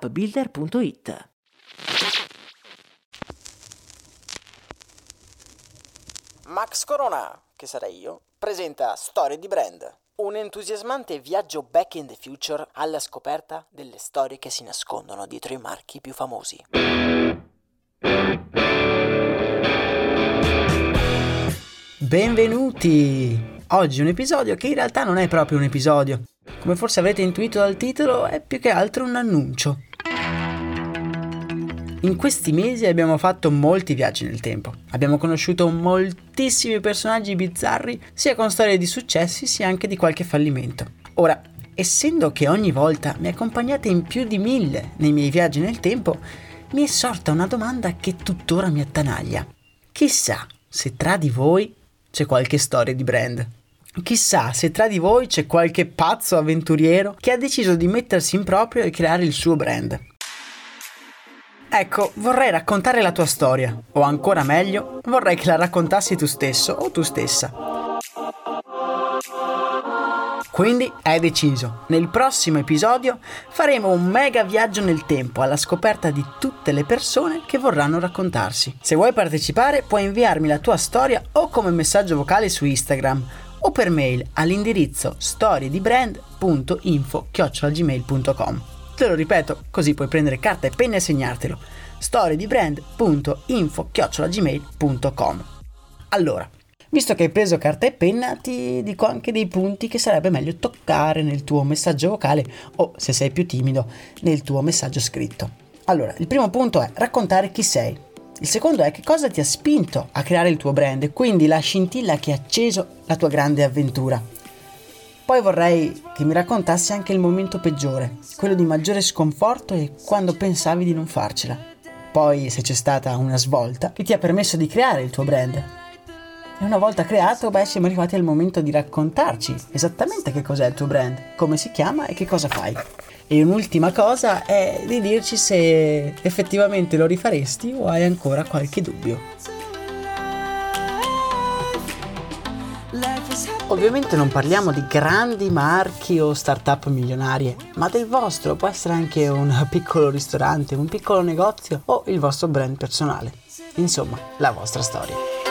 appbuilder.it. Max Corona, che sarei io, presenta Storie di Brand, un entusiasmante viaggio back in the future alla scoperta delle storie che si nascondono dietro i marchi più famosi. Benvenuti! Oggi un episodio che in realtà non è proprio un episodio. Come forse avrete intuito dal titolo, è più che altro un annuncio. In questi mesi abbiamo fatto molti viaggi nel tempo. Abbiamo conosciuto moltissimi personaggi bizzarri, sia con storie di successi sia anche di qualche fallimento. Ora, essendo che ogni volta mi accompagnate in più di mille nei miei viaggi nel tempo, mi è sorta una domanda che tuttora mi attanaglia. Chissà se tra di voi c'è qualche storia di brand. Chissà se tra di voi c'è qualche pazzo avventuriero che ha deciso di mettersi in proprio e creare il suo brand. Ecco, vorrei raccontare la tua storia, o ancora meglio, vorrei che la raccontassi tu stesso o tu stessa. Quindi hai deciso, nel prossimo episodio faremo un mega viaggio nel tempo alla scoperta di tutte le persone che vorranno raccontarsi. Se vuoi partecipare puoi inviarmi la tua storia o come messaggio vocale su Instagram o per mail all'indirizzo storiedibrand.info-gmail.com Te lo ripeto, così puoi prendere carta e penna e segnartelo. storiedibrand.info-gmail.com Allora, visto che hai preso carta e penna, ti dico anche dei punti che sarebbe meglio toccare nel tuo messaggio vocale o, se sei più timido, nel tuo messaggio scritto. Allora, il primo punto è raccontare chi sei. Il secondo è che cosa ti ha spinto a creare il tuo brand, quindi la scintilla che ha acceso la tua grande avventura. Poi vorrei che mi raccontassi anche il momento peggiore, quello di maggiore sconforto e quando pensavi di non farcela. Poi se c'è stata una svolta che ti ha permesso di creare il tuo brand. E una volta creato, beh, siamo arrivati al momento di raccontarci esattamente che cos'è il tuo brand, come si chiama e che cosa fai. E un'ultima cosa è di dirci se effettivamente lo rifaresti o hai ancora qualche dubbio. Ovviamente non parliamo di grandi marchi o start-up milionarie, ma del vostro può essere anche un piccolo ristorante, un piccolo negozio o il vostro brand personale. Insomma, la vostra storia.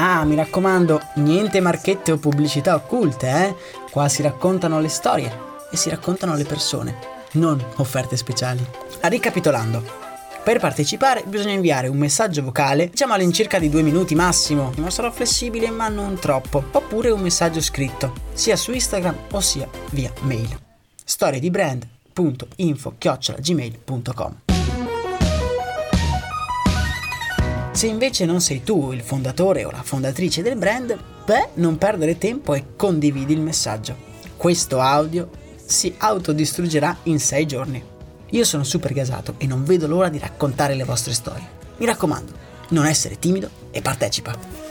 Ah, mi raccomando, niente marchette o pubblicità occulte, eh? Qua si raccontano le storie e si raccontano le persone, non offerte speciali. Ricapitolando, per partecipare bisogna inviare un messaggio vocale, diciamo all'incirca di due minuti massimo, ma sarò flessibile ma non troppo, oppure un messaggio scritto, sia su Instagram o sia via mail. Storie Se invece non sei tu il fondatore o la fondatrice del brand, beh, non perdere tempo e condividi il messaggio. Questo audio si autodistruggerà in 6 giorni. Io sono super gasato e non vedo l'ora di raccontare le vostre storie. Mi raccomando, non essere timido e partecipa.